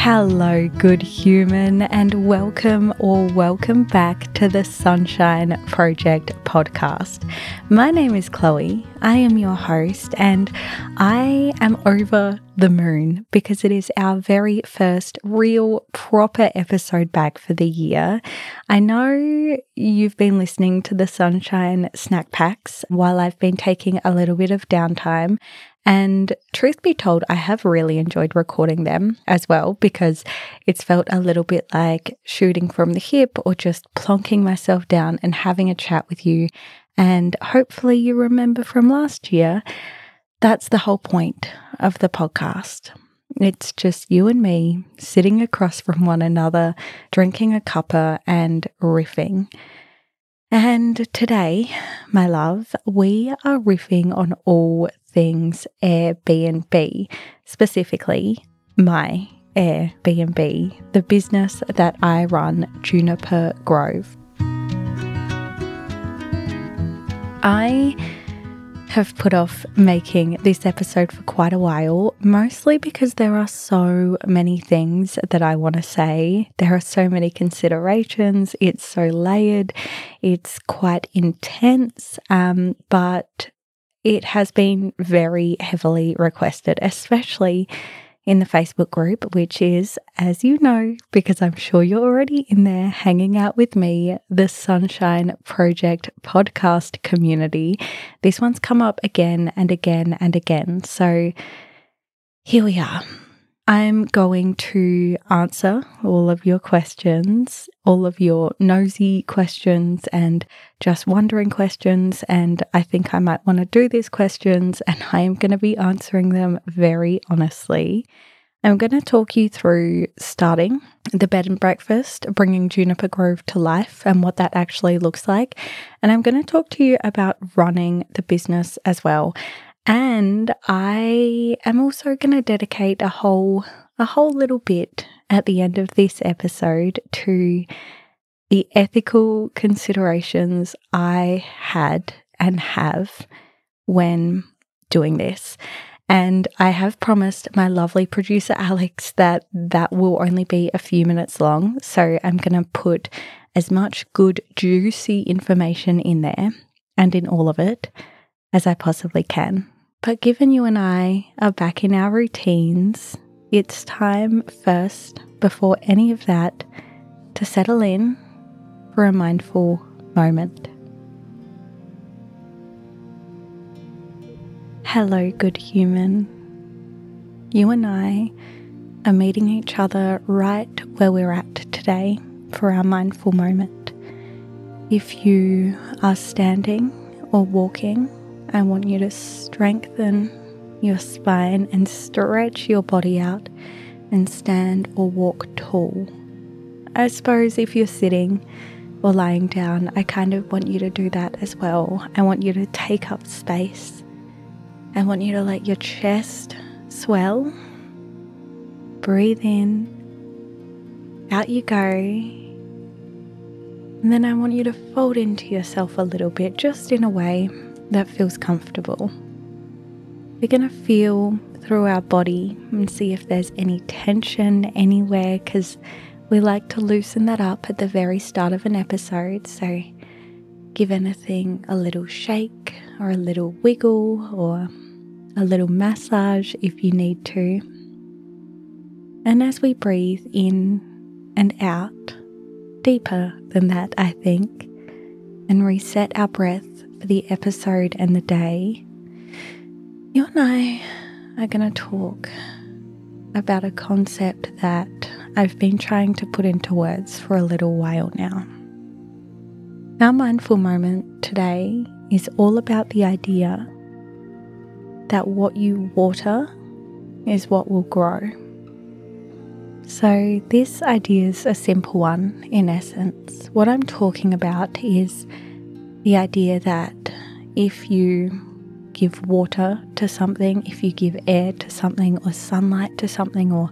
Hello, good human, and welcome or welcome back to the Sunshine Project podcast. My name is Chloe. I am your host, and I am over the moon because it is our very first real proper episode back for the year. I know you've been listening to the Sunshine Snack Packs while I've been taking a little bit of downtime, and truth be told, I have really enjoyed recording them as well because it's felt a little bit like shooting from the hip or just plonking myself down and having a chat with you. And hopefully, you remember from last year, that's the whole point of the podcast. It's just you and me sitting across from one another, drinking a cuppa and riffing. And today, my love, we are riffing on all things Airbnb, specifically my Airbnb, the business that I run, Juniper Grove. I have put off making this episode for quite a while, mostly because there are so many things that I want to say. There are so many considerations. It's so layered, it's quite intense, um, but it has been very heavily requested, especially in the Facebook group, which is, as you know, because I'm sure you're already in there hanging out with me, the Sunshine Project podcast community. This one's come up again and again and again. So here we are. I'm going to answer all of your questions, all of your nosy questions and just wondering questions. And I think I might want to do these questions, and I am going to be answering them very honestly. I'm going to talk you through starting the bed and breakfast, bringing Juniper Grove to life, and what that actually looks like. And I'm going to talk to you about running the business as well. And I am also going to dedicate a whole a whole little bit at the end of this episode to the ethical considerations I had and have when doing this. And I have promised my lovely producer Alex that that will only be a few minutes long. So I'm going to put as much good, juicy information in there and in all of it as I possibly can. But given you and I are back in our routines, it's time first, before any of that, to settle in for a mindful moment. Hello, good human. You and I are meeting each other right where we're at today for our mindful moment. If you are standing or walking, I want you to strengthen your spine and stretch your body out and stand or walk tall. I suppose if you're sitting or lying down, I kind of want you to do that as well. I want you to take up space. I want you to let your chest swell. Breathe in. Out you go. And then I want you to fold into yourself a little bit, just in a way that feels comfortable. We're going to feel through our body and see if there's any tension anywhere because we like to loosen that up at the very start of an episode. So, give anything a little shake or a little wiggle or a little massage if you need to. And as we breathe in and out, deeper than that, I think, and reset our breath for the episode and the day, you and I are going to talk about a concept that I've been trying to put into words for a little while now. Our mindful moment today is all about the idea that what you water is what will grow. So, this idea is a simple one in essence. What I'm talking about is the idea that if you give water to something, if you give air to something or sunlight to something or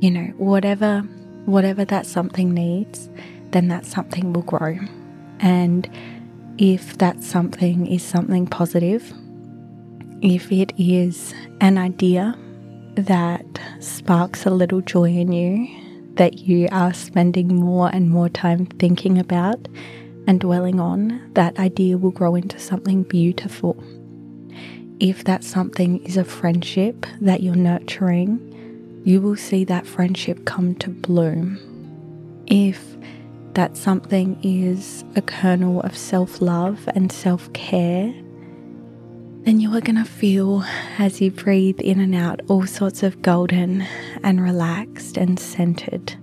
you know, whatever whatever that something needs, then that something will grow. And if that something is something positive, if it is an idea that sparks a little joy in you that you are spending more and more time thinking about and dwelling on, that idea will grow into something beautiful. If that something is a friendship that you're nurturing, you will see that friendship come to bloom. If that something is a kernel of self love and self care, then you are going to feel as you breathe in and out all sorts of golden and relaxed and centered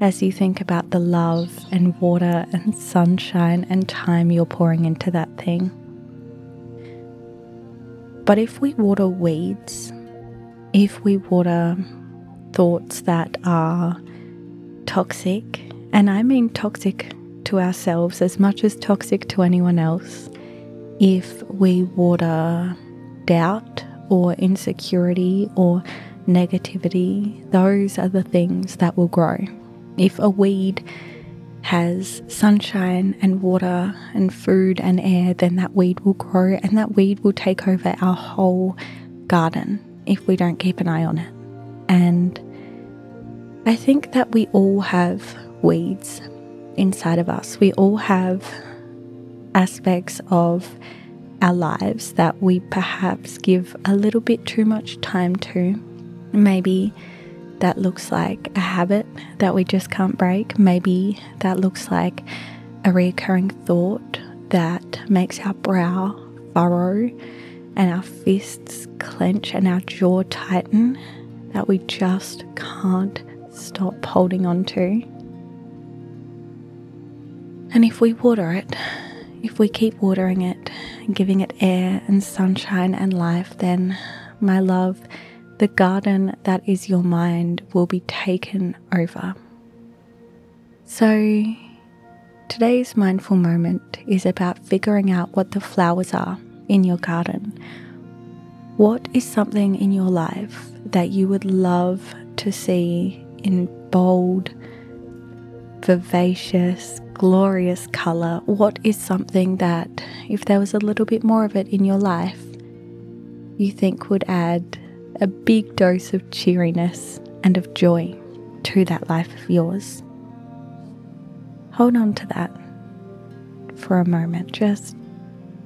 as you think about the love and water and sunshine and time you're pouring into that thing. But if we water weeds, if we water thoughts that are toxic, and I mean toxic to ourselves as much as toxic to anyone else, if we water doubt or insecurity or negativity, those are the things that will grow. If a weed has sunshine and water and food and air, then that weed will grow and that weed will take over our whole garden if we don't keep an eye on it. And I think that we all have weeds inside of us. We all have aspects of our lives that we perhaps give a little bit too much time to. Maybe that looks like a habit that we just can't break. Maybe that looks like a recurring thought that makes our brow furrow and our fists clench and our jaw tighten that we just can't stop holding on to. And if we water it, if we keep watering it and giving it air and sunshine and life, then, my love, the garden that is your mind will be taken over. So, today's mindful moment is about figuring out what the flowers are in your garden. What is something in your life that you would love to see in bold, vivacious, glorious colour? What is something that, if there was a little bit more of it in your life, you think would add a big dose of cheeriness and of joy to that life of yours. Hold on to that for a moment. Just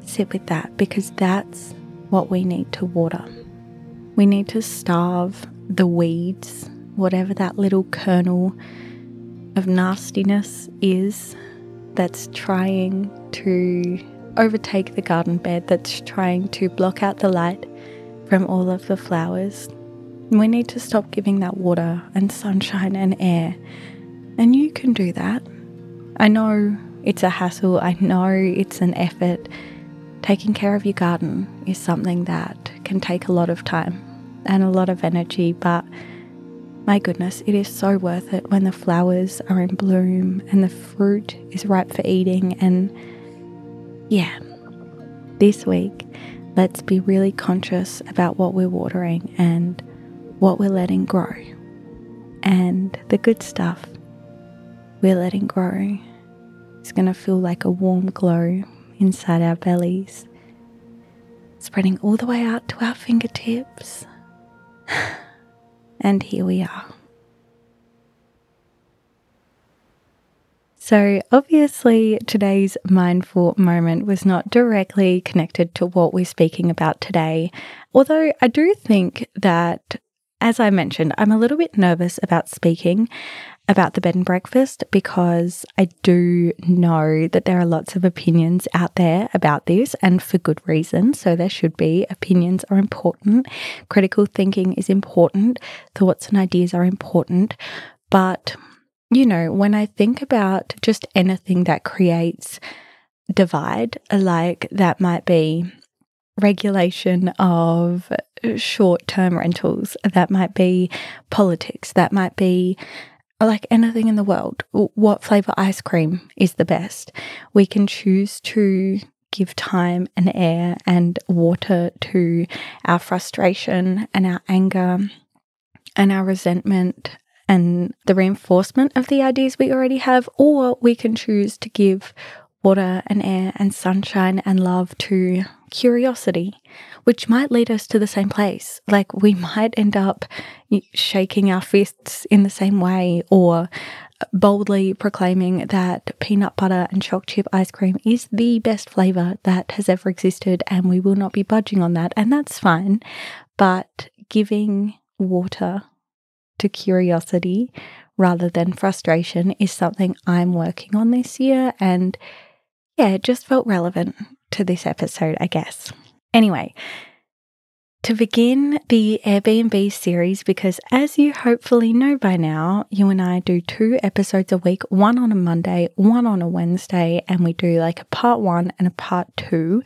sit with that because that's what we need to water. We need to starve the weeds, whatever that little kernel of nastiness is that's trying to overtake the garden bed, that's trying to block out the light from all of the flowers. We need to stop giving that water and sunshine and air. And you can do that. I know it's a hassle, I know it's an effort. Taking care of your garden is something that can take a lot of time and a lot of energy, but my goodness, it is so worth it when the flowers are in bloom and the fruit is ripe for eating. And yeah, this week, let's be really conscious about what we're watering and what we're letting grow. And the good stuff we're letting grow is going to feel like a warm glow inside our bellies, spreading all the way out to our fingertips. and here we are. So, obviously, today's mindful moment was not directly connected to what we're speaking about today. Although I do think that, as I mentioned, I'm a little bit nervous about speaking about the bed and breakfast because I do know that there are lots of opinions out there about this and for good reason. So there should be. Opinions are important, critical thinking is important, thoughts and ideas are important. But you know, when I think about just anything that creates divide, like that might be regulation of short term rentals, that might be politics, that might be like anything in the world. What flavor ice cream is the best? We can choose to give time and air and water to our frustration and our anger and our resentment and the reinforcement of the ideas we already have, or we can choose to give water and air and sunshine and love to curiosity, which might lead us to the same place. Like we might end up shaking our fists in the same way or boldly proclaiming that peanut butter and choc chip ice cream is the best flavor that has ever existed and we will not be budging on that. And that's fine. But giving water to curiosity rather than frustration is something I'm working on this year. And yeah, it just felt relevant to this episode, I guess. Anyway, to begin the Airbnb series, because as you hopefully know by now, you and I do two episodes a week, one on a Monday, one on a Wednesday, and we do like a part one and a part two.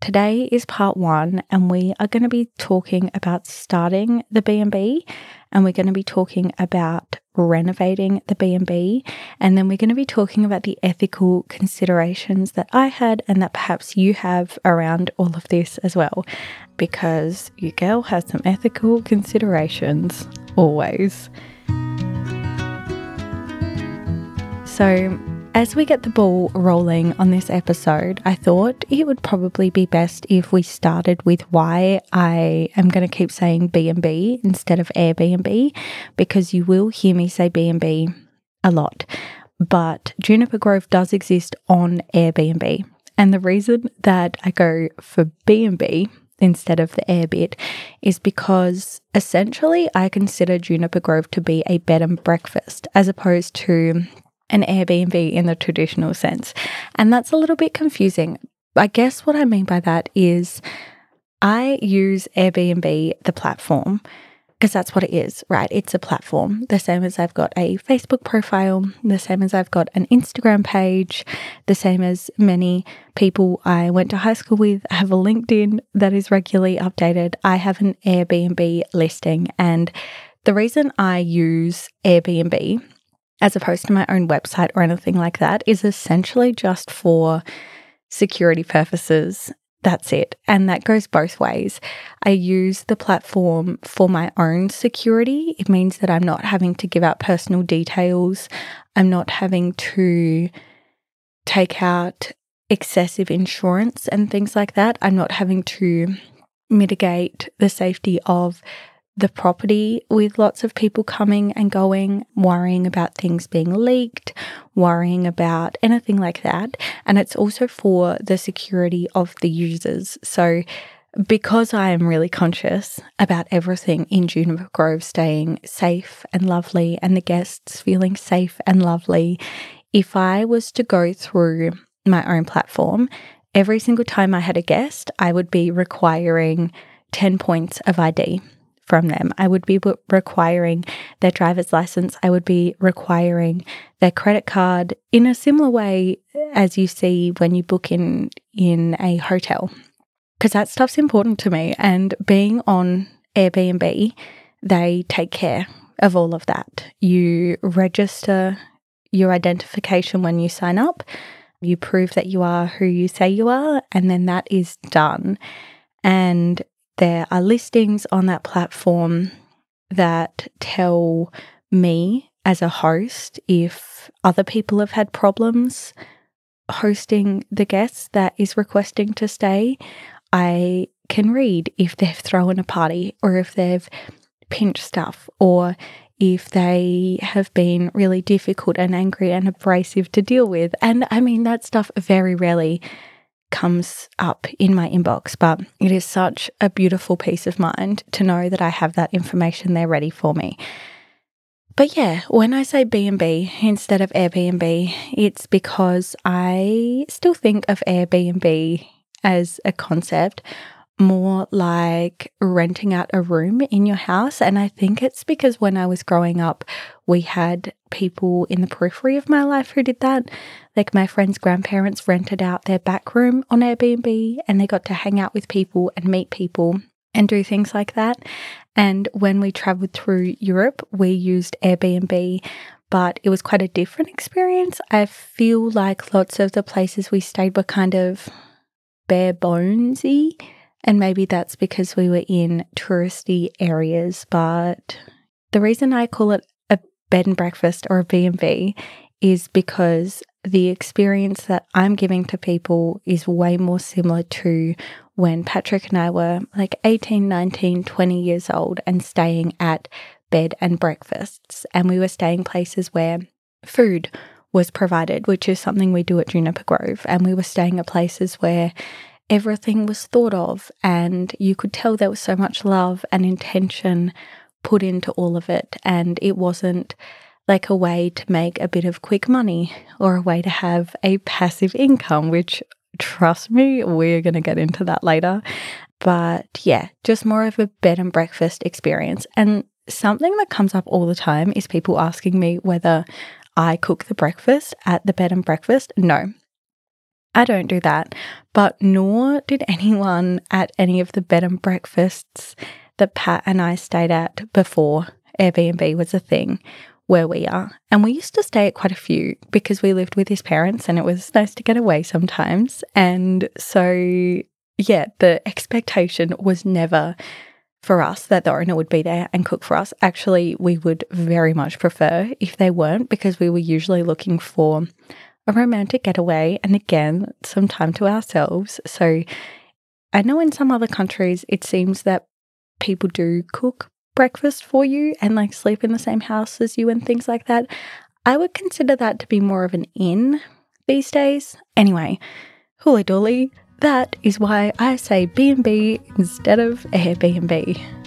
Today is part one, and we are going to be talking about starting the B&B, and we're going to be talking about renovating the B&B, and then we're going to be talking about the ethical considerations that I had and that perhaps you have around all of this as well, because your girl has some ethical considerations always. So, as we get the ball rolling on this episode, I thought it would probably be best if we started with why I am going to keep saying B&B instead of Airbnb because you will hear me say B&B a lot. But Juniper Grove does exist on Airbnb. And the reason that I go for B&B instead of the air bit is because essentially I consider Juniper Grove to be a bed and breakfast as opposed to an Airbnb in the traditional sense. And that's a little bit confusing. I guess what I mean by that is I use Airbnb, the platform, because that's what it is, right? It's a platform, the same as I've got a Facebook profile, the same as I've got an Instagram page, the same as many people I went to high school with I have a LinkedIn that is regularly updated. I have an Airbnb listing. And the reason I use Airbnb as opposed to my own website or anything like that, is essentially just for security purposes. That's it. And that goes both ways. I use the platform for my own security. It means that I'm not having to give out personal details. I'm not having to take out excessive insurance and things like that. I'm not having to mitigate the safety of the property with lots of people coming and going, worrying about things being leaked, worrying about anything like that. And it's also for the security of the users. So, because I am really conscious about everything in Juniper Grove staying safe and lovely and the guests feeling safe and lovely, if I was to go through my own platform, every single time I had a guest, I would be requiring 10 points of ID from them. I would be requiring their driver's license. I would be requiring their credit card in a similar way as you see when you book in in a hotel. Because that stuff's important to me. And being on Airbnb, they take care of all of that. You register your identification when you sign up, you prove that you are who you say you are, and then that is done. And there are listings on that platform that tell me as a host if other people have had problems hosting the guest that is requesting to stay. I can read if they've thrown a party or if they've pinched stuff or if they have been really difficult and angry and abrasive to deal with. And I mean, that stuff very rarely comes up in my inbox, but it is such a beautiful peace of mind to know that I have that information there ready for me. But yeah, when I say B&B instead of Airbnb, it's because I still think of Airbnb as a concept more like renting out a room in your house. And I think it's because when I was growing up, we had people in the periphery of my life who did that. Like my friend's grandparents rented out their back room on Airbnb and they got to hang out with people and meet people and do things like that. And when we traveled through Europe, we used Airbnb, but it was quite a different experience. I feel like lots of the places we stayed were kind of bare bonesy and maybe that's because we were in touristy areas, but the reason I call it a bed and breakfast or a B&B is because the experience that I'm giving to people is way more similar to when Patrick and I were like 18, 19, 20 years old and staying at bed and breakfasts. And we were staying places where food was provided, which is something we do at Juniper Grove. And we were staying at places where everything was thought of, and you could tell there was so much love and intention put into all of it. And it wasn't like a way to make a bit of quick money or a way to have a passive income, which trust me, we're going to get into that later. But yeah, just more of a bed and breakfast experience. And something that comes up all the time is people asking me whether I cook the breakfast at the bed and breakfast. No, I don't do that. But nor did anyone at any of the bed and breakfasts that Pat and I stayed at before Airbnb was a thing where we are. And we used to stay at quite a few because we lived with his parents and it was nice to get away sometimes. And so, yeah, the expectation was never for us that the owner would be there and cook for us. Actually, we would very much prefer if they weren't because we were usually looking for a romantic getaway and again, some time to ourselves. So I know in some other countries it seems that people do cook breakfast for you and like sleep in the same house as you and things like that. I would consider that to be more of an inn these days. Anyway, hooly dooly, that is why I say B&B instead of Airbnb.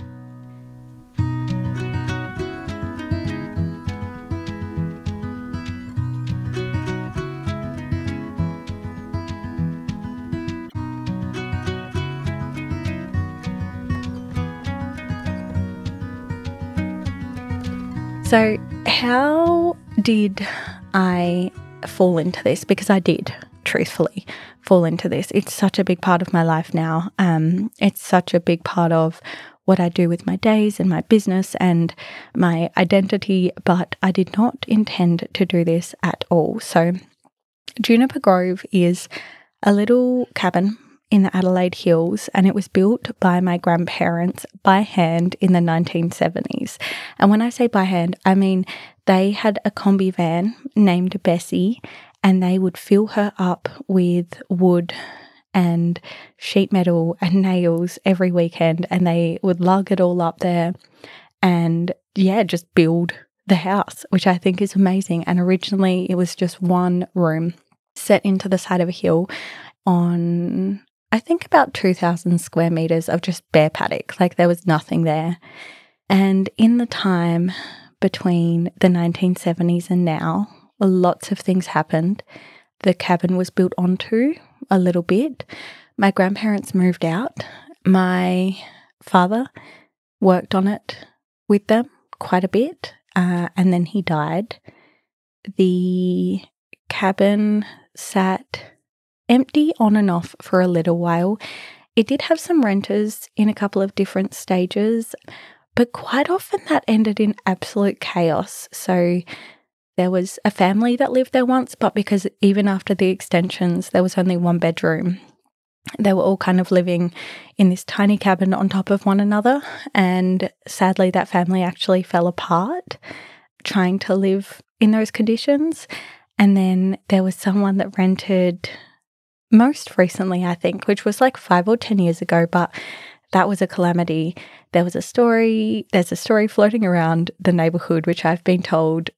So, how did I fall into this? Because I did, truthfully, fall into this. It's such a big part of my life now. Um, it's such a big part of what I do with my days and my business and my identity, but I did not intend to do this at all. So, Juniper Grove is a little cabin in the Adelaide Hills, and it was built by my grandparents by hand in the 1970s. And when I say by hand, I mean they had a combi van named Bessie, and they would fill her up with wood and sheet metal and nails every weekend, and they would lug it all up there and, yeah, just build the house, which I think is amazing. And originally it was just one room set into the side of a hill on I think about 2,000 square meters of just bare paddock. Like there was nothing there. And in the time between the 1970s and now, lots of things happened. The cabin was built onto a little bit. My grandparents moved out. My father worked on it with them quite a bit, uh, and then he died. The cabin sat empty on and off for a little while. It did have some renters in a couple of different stages, but quite often that ended in absolute chaos. So there was a family that lived there once, but because even after the extensions, there was only one bedroom, they were all kind of living in this tiny cabin on top of one another. And sadly, that family actually fell apart trying to live in those conditions. And then there was someone that rented most recently, I think, which was like five or 10 years ago, but that was a calamity. There was a story, there's a story floating around the neighborhood, which I've been told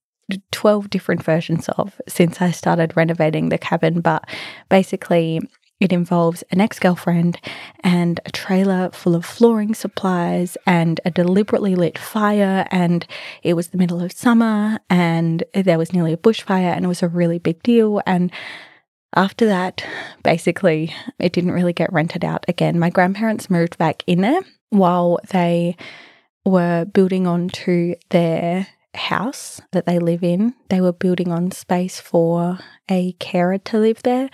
12 different versions of since I started renovating the cabin. But basically, it involves an ex girlfriend and a trailer full of flooring supplies and a deliberately lit fire. And it was the middle of summer and there was nearly a bushfire and it was a really big deal. And after that, basically, it didn't really get rented out again. My grandparents moved back in there while they were building onto their house that they live in. They were building on space for a carer to live there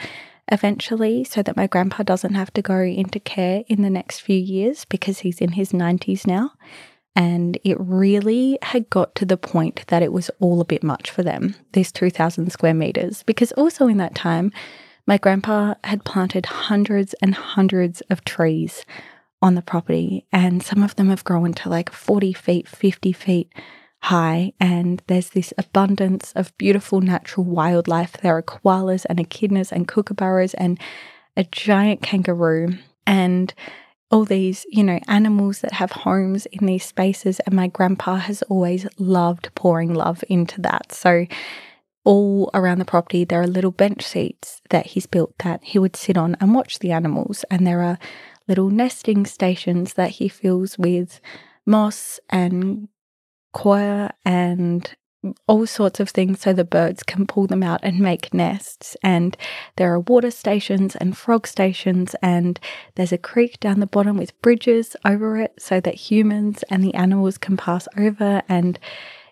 eventually so that my grandpa doesn't have to go into care in the next few years because he's in his 90s now. And it really had got to the point that it was all a bit much for them, this 2,000 square meters. Because also in that time, my grandpa had planted hundreds and hundreds of trees on the property, and some of them have grown to like 40 feet, 50 feet high. And there's this abundance of beautiful natural wildlife. There are koalas and echidnas and kookaburras and a giant kangaroo and all these, you know, animals that have homes in these spaces. And my grandpa has always loved pouring love into that. So, all around the property, there are little bench seats that he's built that he would sit on and watch the animals. And there are little nesting stations that he fills with moss and coir and all sorts of things so the birds can pull them out and make nests. And there are water stations and frog stations, and there's a creek down the bottom with bridges over it so that humans and the animals can pass over. And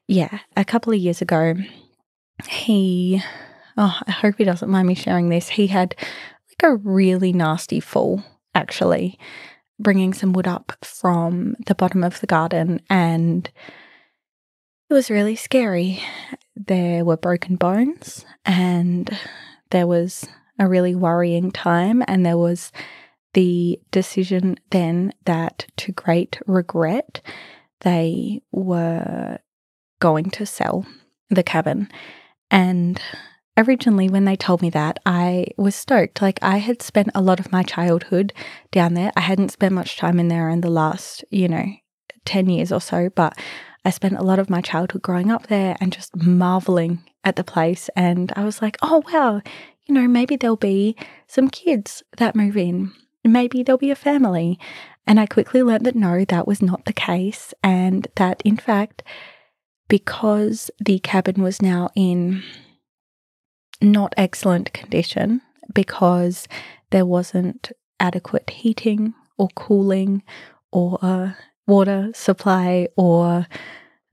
yeah, a couple of years ago, he, oh, I hope he doesn't mind me sharing this. He had like a really nasty fall, actually, bringing some wood up from the bottom of the garden and it was really scary. There were broken bones, and there was a really worrying time. And there was the decision then that, to great regret, they were going to sell the cabin. And originally, when they told me that, I was stoked. Like, I had spent a lot of my childhood down there. I hadn't spent much time in there in the last, you know, 10 years or so, but I spent a lot of my childhood growing up there and just marveling at the place. And I was like, oh, wow, you know, maybe there'll be some kids that move in. Maybe there'll be a family. And I quickly learned that no, that was not the case. And that, in fact, because the cabin was now in not excellent condition, because there wasn't adequate heating or cooling or water supply or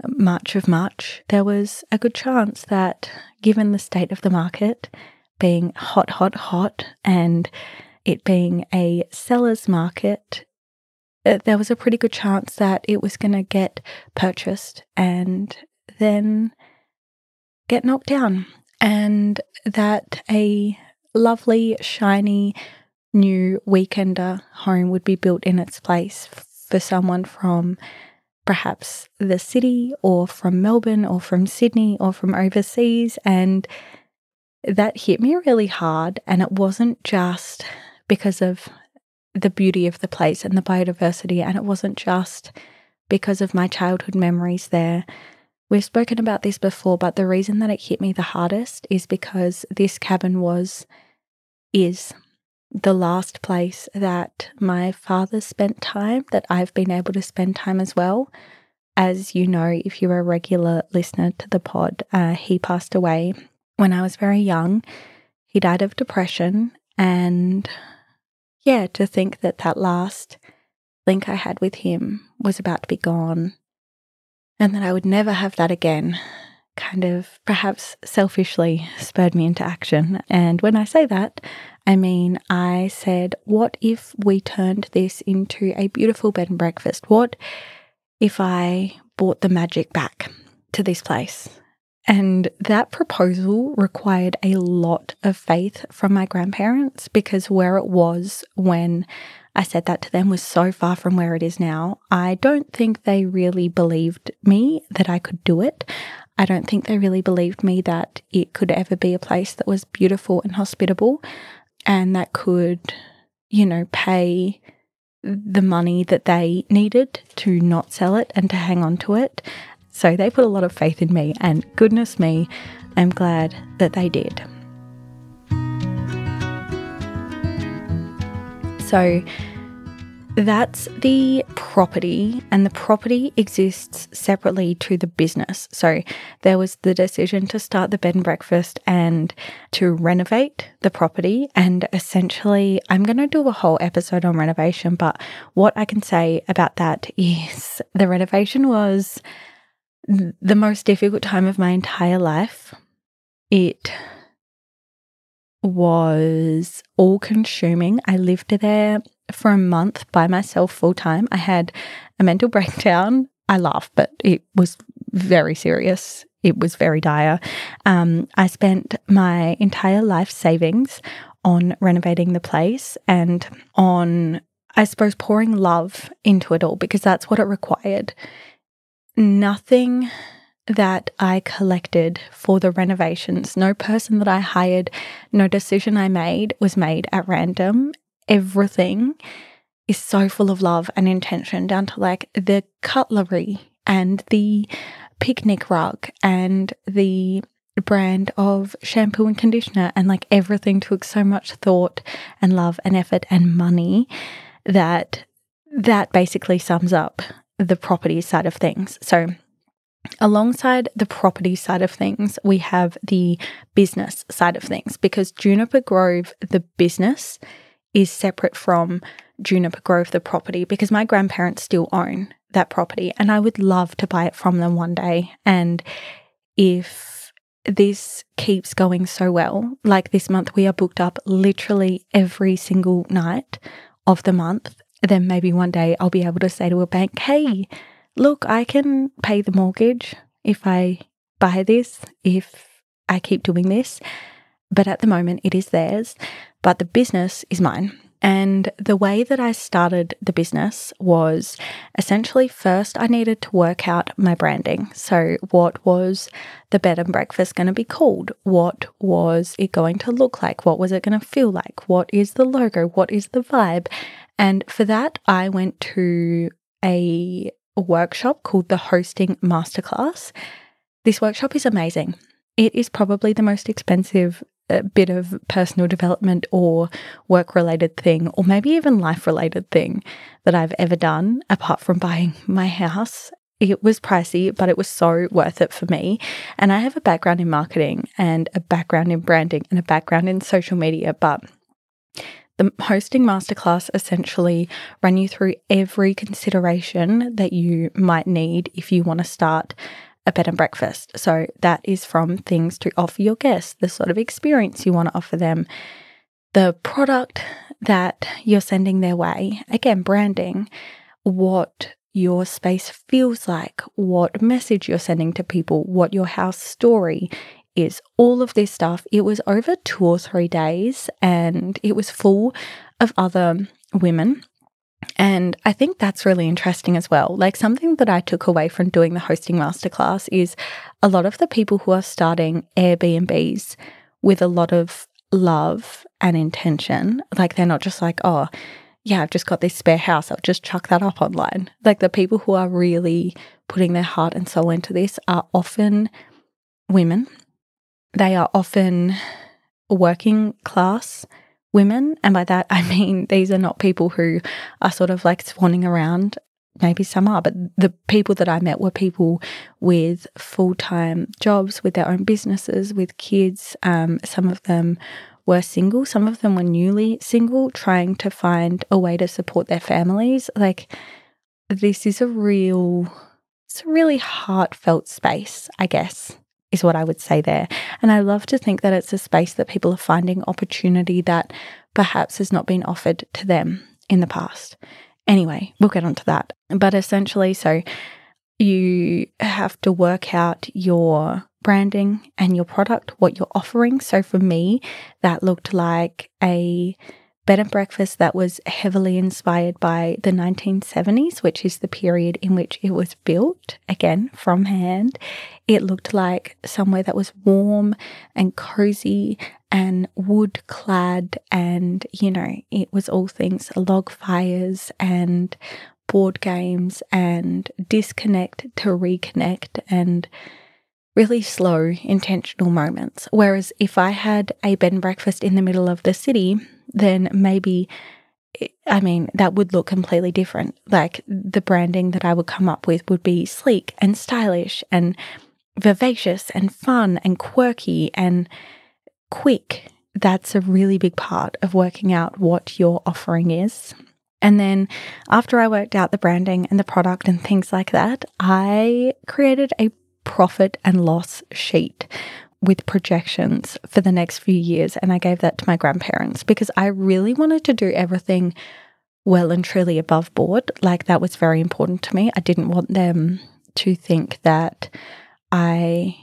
March of March, there was a good chance that, given the state of the market being hot, hot, hot, and it being a seller's market, uh, there was a pretty good chance that it was going to get purchased and then get knocked down, and that a lovely, shiny, new weekender home would be built in its place for someone from perhaps the city or from Melbourne or from Sydney or from overseas. And that hit me really hard. And it wasn't just because of the beauty of the place and the biodiversity, and it wasn't just because of my childhood memories there. We've spoken about this before, but the reason that it hit me the hardest is because this cabin was, is the last place that my father spent time, that I've been able to spend time as well. As you know, if you're a regular listener to the pod, uh, he passed away when I was very young. He died of depression. And yeah, to think that that last link I had with him was about to be gone and that I would never have that again kind of perhaps selfishly spurred me into action. And when I say that, I mean, I said, what if we turned this into a beautiful bed and breakfast? What if I brought the magic back to this place? And that proposal required a lot of faith from my grandparents because where it was when I said that to them was so far from where it is now. I don't think they really believed me that I could do it. I don't think they really believed me that it could ever be a place that was beautiful and hospitable and that could, you know, pay the money that they needed to not sell it and to hang on to it. So they put a lot of faith in me, and goodness me, I'm glad that they did. So that's the property, and the property exists separately to the business. So there was the decision to start the bed and breakfast and to renovate the property. And essentially, I'm going to do a whole episode on renovation, but what I can say about that is the renovation was the most difficult time of my entire life. It was all consuming. I lived there for a month by myself full time. I had a mental breakdown. I laugh, but it was very serious. It was very dire. Um, I spent my entire life savings on renovating the place and on, I suppose, pouring love into it all because that's what it required. Nothing that I collected for the renovations, no person that I hired, no decision I made was made at random everything is so full of love and intention, down to like the cutlery and the picnic rug and the brand of shampoo and conditioner and like everything took so much thought and love and effort and money that that basically sums up the property side of things. So alongside the property side of things, we have the business side of things because Juniper Grove the business is separate from Juniper Grove the property because my grandparents still own that property and I would love to buy it from them one day and if this keeps going so well. Like this month, we are booked up literally every single night of the month. Then maybe one day I'll be able to say to a bank, hey, look, I can pay the mortgage if I buy this, if I keep doing this. But at the moment, it is theirs, but the business is mine. And the way that I started the business was essentially first I needed to work out my branding. So, what was the bed and breakfast going to be called? What was it going to look like? What was it going to feel like? What is the logo? What is the vibe? And for that, I went to a workshop called the Hosting Masterclass. This workshop is amazing. It is probably the most expensive a bit of personal development or work related thing, or maybe even life related thing that I've ever done, apart from buying my house. It was pricey, but it was so worth it for me. And I have a background in marketing and a background in branding and a background in social media, but the hosting masterclass essentially ran you through every consideration that you might need if you want to start a bed and breakfast. So that is from things to offer your guests, the sort of experience you want to offer them, the product that you're sending their way. Again, branding, what your space feels like, what message you're sending to people, what your house story is. All of this stuff. It was over two or three days and it was full of other women and I think that's really interesting as well. Like something that I took away from doing the hosting masterclass is a lot of the people who are starting Airbnbs with a lot of love and intention. Like they're not just like, oh, yeah, I've just got this spare house. I'll just chuck that up online. Like the people who are really putting their heart and soul into this are often women. They are often working class women. And by that, I mean these are not people who are sort of like swanning around. Maybe some are, but the people that I met were people with full time jobs, with their own businesses, with kids. Um, some of them were single, some of them were newly single, trying to find a way to support their families. Like, this is a real, it's a really heartfelt space, I guess is what I would say there. And I love to think that it's a space that people are finding opportunity that perhaps has not been offered to them in the past. Anyway, we'll get onto that. But essentially, so you have to work out your branding and your product, what you're offering. So for me, that looked like a bed and breakfast that was heavily inspired by the 1970s, which is the period in which it was built, again from hand. It looked like somewhere that was warm and cozy and wood clad, and you know, it was all things log fires and board games and disconnect to reconnect and really slow, intentional moments. Whereas if I had a bed and breakfast in the middle of the city, then maybe I mean, that would look completely different. Like the branding that I would come up with would be sleek and stylish and vivacious and fun and quirky and quick. That's a really big part of working out what your offering is. And then after I worked out the branding and the product and things like that, I created a profit and loss sheet with projections for the next few years. And I gave that to my grandparents because I really wanted to do everything well and truly above board. Like that was very important to me. I didn't want them to think that I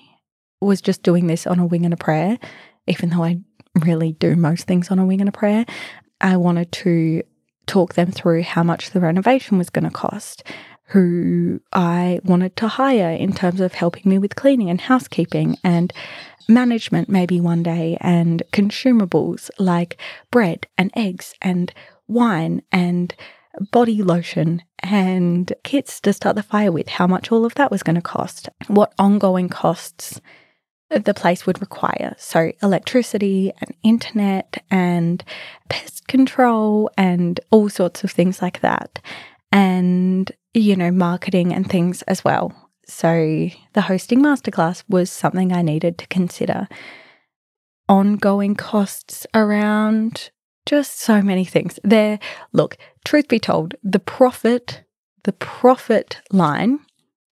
was just doing this on a wing and a prayer, even though I really do most things on a wing and a prayer. I wanted to talk them through how much the renovation was going to cost, who I wanted to hire in terms of helping me with cleaning and housekeeping and management maybe one day and consumables like bread and eggs and wine and body lotion and kits to start the fire with, how much all of that was going to cost, what ongoing costs the place would require. So, electricity and internet and pest control and all sorts of things like that. And, you know, marketing and things as well. So, the hosting masterclass was something I needed to consider. Ongoing costs around just so many things. There, look, truth be told, the profit, the profit line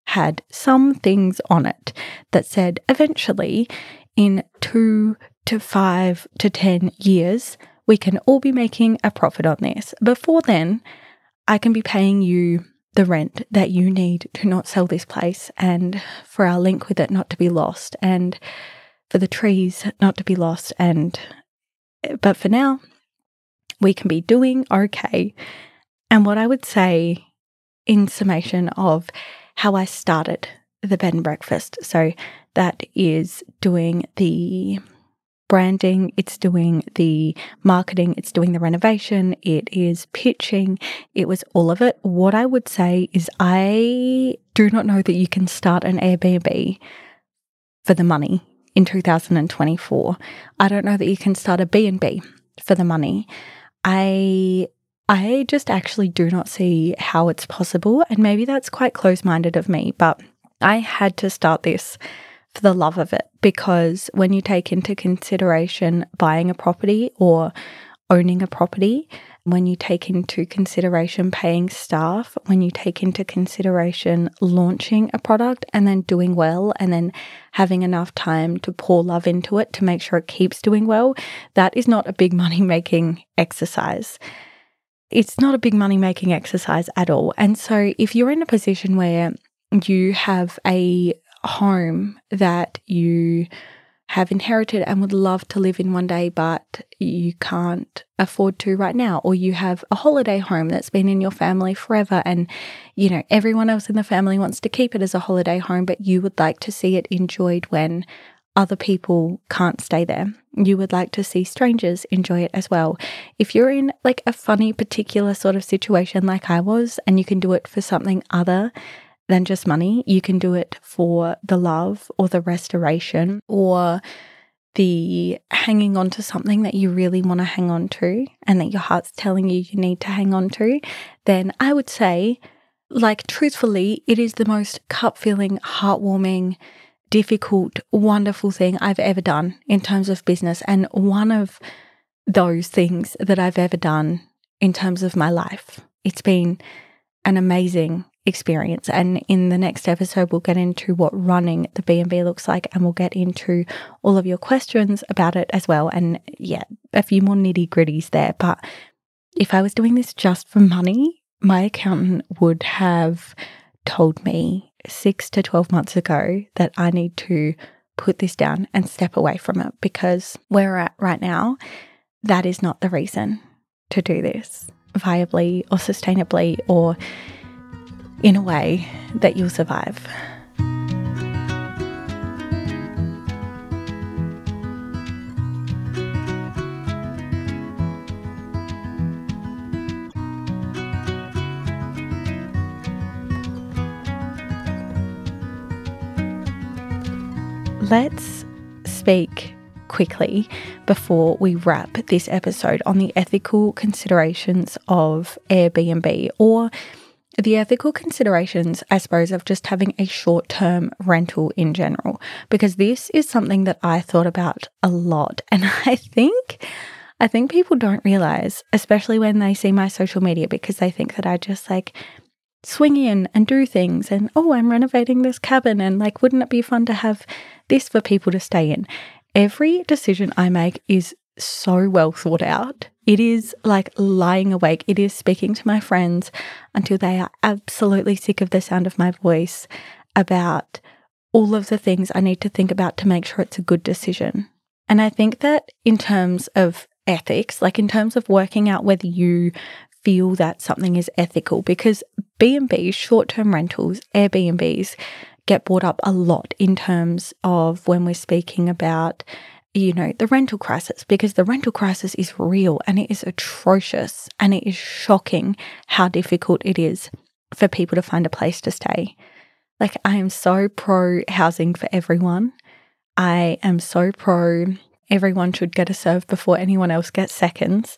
had some things on it that said eventually in two to five to 10 years, we can all be making a profit on this. Before then, I can be paying you the rent that you need to not sell this place and for our link with it not to be lost and for the trees not to be lost and but for now we can be doing okay and what i would say in summation of how I started the bed and breakfast. So that is doing the branding, it's doing the marketing, it's doing the renovation, it is pitching, it was all of it. What I would say is I do not know that you can start an Airbnb for the money in 2024. I don't know that you can start a B&B for the money. I I just actually do not see how it's possible. And maybe that's quite close minded of me, but I had to start this for the love of it because when you take into consideration buying a property or owning a property, when you take into consideration paying staff, when you take into consideration launching a product and then doing well, and then having enough time to pour love into it to make sure it keeps doing well, that is not a big money making exercise it's not a big money making exercise at all. And so if you're in a position where you have a home that you have inherited and would love to live in one day, but you can't afford to right now, or you have a holiday home that's been in your family forever, and you know everyone else in the family wants to keep it as a holiday home, but you would like to see it enjoyed when other people can't stay there. You would like to see strangers enjoy it as well. If you're in like a funny, particular sort of situation like I was, and you can do it for something other than just money, you can do it for the love or the restoration or the hanging on to something that you really want to hang on to and that your heart's telling you you need to hang on to, then I would say, like, truthfully, it is the most cup filling, heartwarming, difficult, wonderful thing I've ever done in terms of business. And one of those things that I've ever done in terms of my life. It's been an amazing experience. And in the next episode, we'll get into what running the B&B looks like and we'll get into all of your questions about it as well. And yeah, a few more nitty gritties there. But if I was doing this just for money, my accountant would have told me six to 12 months ago that I need to put this down and step away from it because where we're at right now, that is not the reason to do this viably or sustainably or in a way that you'll survive. let's speak quickly before we wrap this episode on the ethical considerations of Airbnb or the ethical considerations, I suppose, of just having a short term rental in general, because this is something that I thought about a lot. And I think. I think people don't realize, especially when they see my social media, because they think that I just like swing in and do things and oh i'm renovating this cabin and like wouldn't it be fun to have this for people to stay in every decision i make is so well thought out. It is like lying awake. It is speaking to my friends until they are absolutely sick of the sound of my voice about all of the things i need to think about to make sure it's a good decision. And i think that in terms of ethics like in terms of working out whether you feel that something is ethical because B&Bs, short-term rentals, Airbnbs get brought up a lot in terms of when we're speaking about you know, the rental crisis because the rental crisis is real and it is atrocious and it is shocking how difficult it is for people to find a place to stay. Like, I am so pro housing for everyone. I am so pro everyone should get a serve before anyone else gets seconds.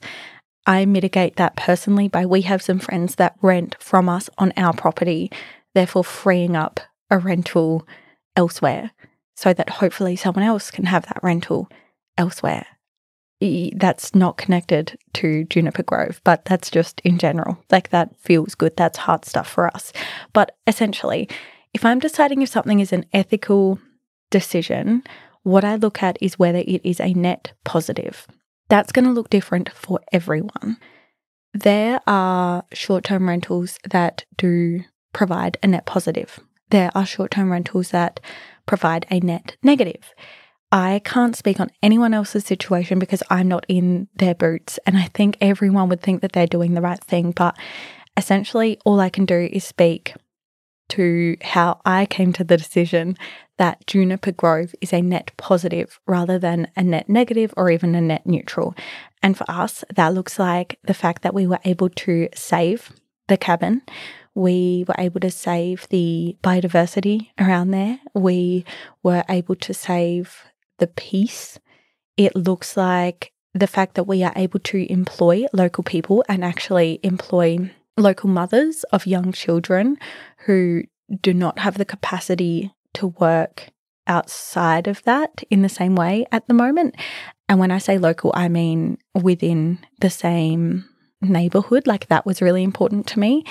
I mitigate that personally by we have some friends that rent from us on our property, therefore freeing up a rental elsewhere so that hopefully someone else can have that rental elsewhere. That's not connected to Juniper Grove, but that's just in general. Like that feels good. That's hard stuff for us. But essentially, if I'm deciding if something is an ethical decision, what I look at is whether it is a net positive. That's going to look different for everyone. There are short term rentals that do provide a net positive. There are short term rentals that provide a net negative. I can't speak on anyone else's situation because I'm not in their boots. And I think everyone would think that they're doing the right thing. But essentially, all I can do is speak to how I came to the decision that Juniper Grove is a net positive rather than a net negative or even a net neutral. And for us, that looks like the fact that we were able to save the cabin. We were able to save the biodiversity around there. We were able to save the peace. It looks like the fact that we are able to employ local people and actually employ local mothers of young children who do not have the capacity to work outside of that in the same way at the moment. And when I say local, I mean within the same neighborhood. Like that was really important to me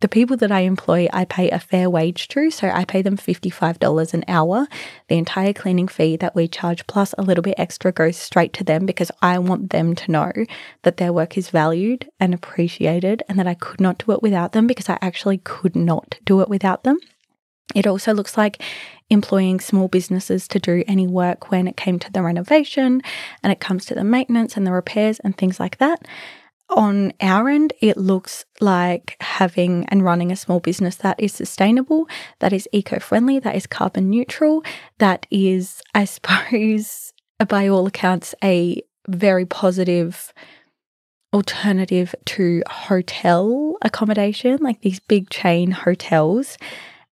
the people that I employ, I pay a fair wage to. So I pay them $55 an hour. The entire cleaning fee that we charge, plus a little bit extra, goes straight to them because I want them to know that their work is valued and appreciated and that I could not do it without them because I actually could not do it without them. It also looks like employing small businesses to do any work when it came to the renovation and it comes to the maintenance and the repairs and things like that on our end, it looks like having and running a small business that is sustainable, that is eco friendly, that is carbon neutral, that is, I suppose, by all accounts, a very positive alternative to hotel accommodation, like these big chain hotels.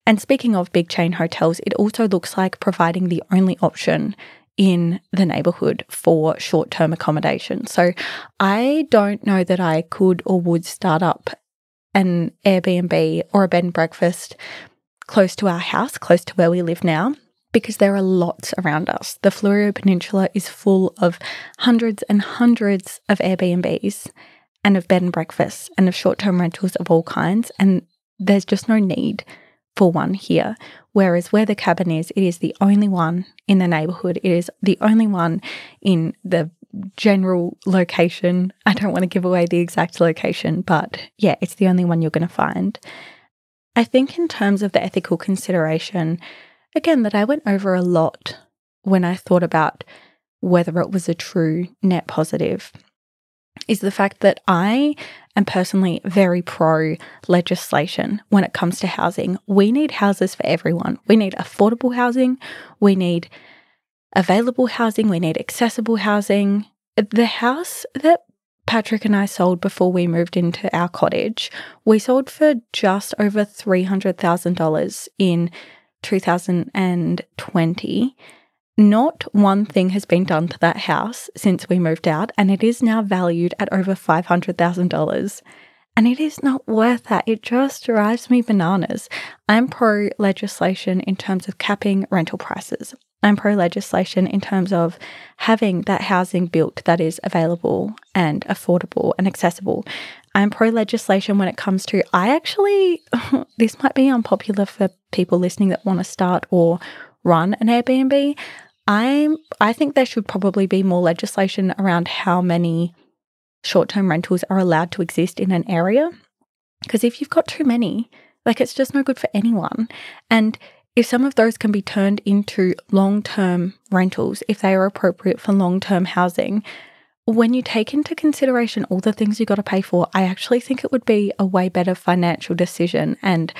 And speaking of big chain hotels, it also looks like providing the only option in the neighborhood for short term accommodation. So I don't know that I could or would start up an Airbnb or a bed and breakfast close to our house, close to where we live now, because there are lots around us. The Fleurieu Peninsula is full of hundreds and hundreds of Airbnbs and of bed and breakfasts and of short term rentals of all kinds. And there's just no need for one here. Whereas where the cabin is, it is the only one in the neighborhood. It is the only one in the general location. I don't want to give away the exact location, but yeah, it's the only one you're going to find. I think, in terms of the ethical consideration, again, that I went over a lot when I thought about whether it was a true net positive is the fact that I am personally very pro legislation when it comes to housing. We need houses for everyone. We need affordable housing. We need available housing. We need accessible housing. The house that Patrick and I sold before we moved into our cottage, we sold for just over $300,000 in 2020. Not one thing has been done to that house since we moved out, and it is now valued at over $500,000. And it is not worth that. It just drives me bananas. I'm pro legislation in terms of capping rental prices. I'm pro legislation in terms of having that housing built that is available and affordable and accessible. I'm pro legislation when it comes to, I actually, this might be unpopular for people listening that want to start or run an Airbnb. I'm I think there should probably be more legislation around how many short-term rentals are allowed to exist in an area because if you've got too many, like it's just no good for anyone. And if some of those can be turned into long-term rentals if they are appropriate for long-term housing, when you take into consideration all the things you've got to pay for, I actually think it would be a way better financial decision and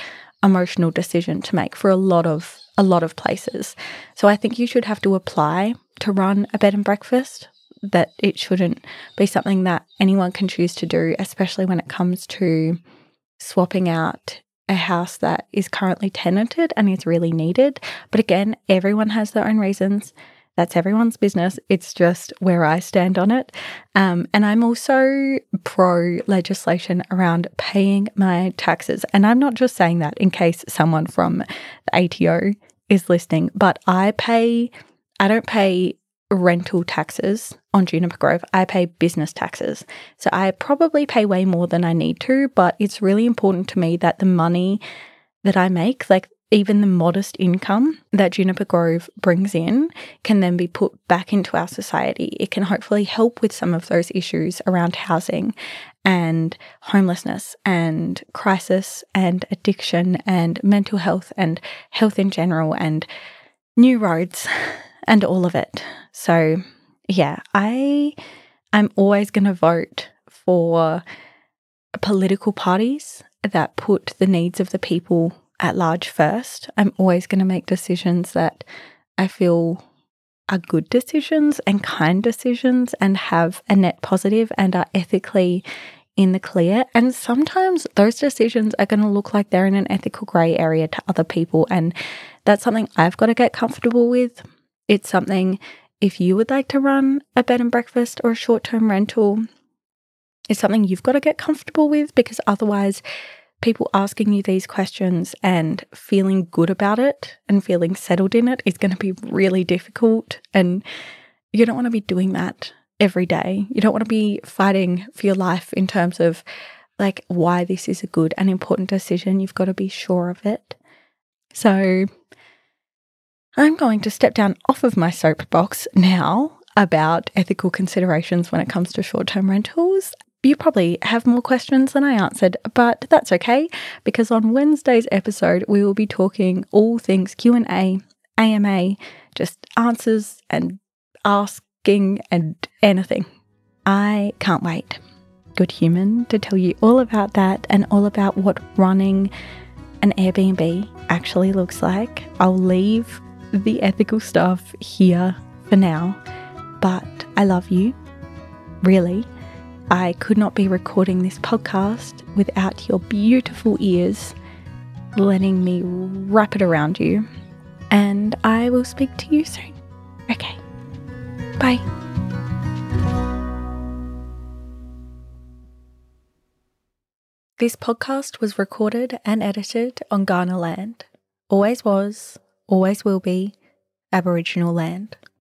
emotional decision to make for a lot of a lot of places. So I think you should have to apply to run a bed and breakfast that it shouldn't be something that anyone can choose to do, especially when it comes to swapping out a house that is currently tenanted and is really needed. But again, everyone has their own reasons. That's everyone's business. It's just where I stand on it. Um, and I'm also pro legislation around paying my taxes. And I'm not just saying that in case someone from the ATO is listening, but I pay, I don't pay rental taxes on Juniper Grove. I pay business taxes. So I probably pay way more than I need to, but it's really important to me that the money that I make, like even the modest income that Juniper Grove brings in, can then be put back into our society. It can hopefully help with some of those issues around housing and homelessness and crisis and addiction and mental health and health in general and new roads and all of it. So, yeah, I I'm always going to vote for political parties that put the needs of the people at large first. I'm always going to make decisions that I feel are good decisions and kind decisions and have a net positive and are ethically in the clear. And sometimes those decisions are going to look like they're in an ethical grey area to other people. And that's something I've got to get comfortable with. It's something if you would like to run a bed and breakfast or a short term rental, it's something you've got to get comfortable with because otherwise, people asking you these questions and feeling good about it and feeling settled in it is going to be really difficult. And you don't want to be doing that every day. You don't want to be fighting for your life in terms of like why this is a good and important decision. You've got to be sure of it. So, I'm going to step down off of my soapbox now about ethical considerations when it comes to short term rentals. You probably have more questions than I answered, but that's okay because on Wednesday's episode we will be talking all things Q&A, AMA, just answers and asking and anything. I can't wait. Good human to tell you all about that and all about what running an Airbnb actually looks like. I'll leave the ethical stuff here for now, but I love you. Really. I could not be recording this podcast without your beautiful ears letting me wrap it around you. And I will speak to you soon. Okay. Bye. This podcast was recorded and edited on Kaurna land. Always was, always will be Aboriginal land.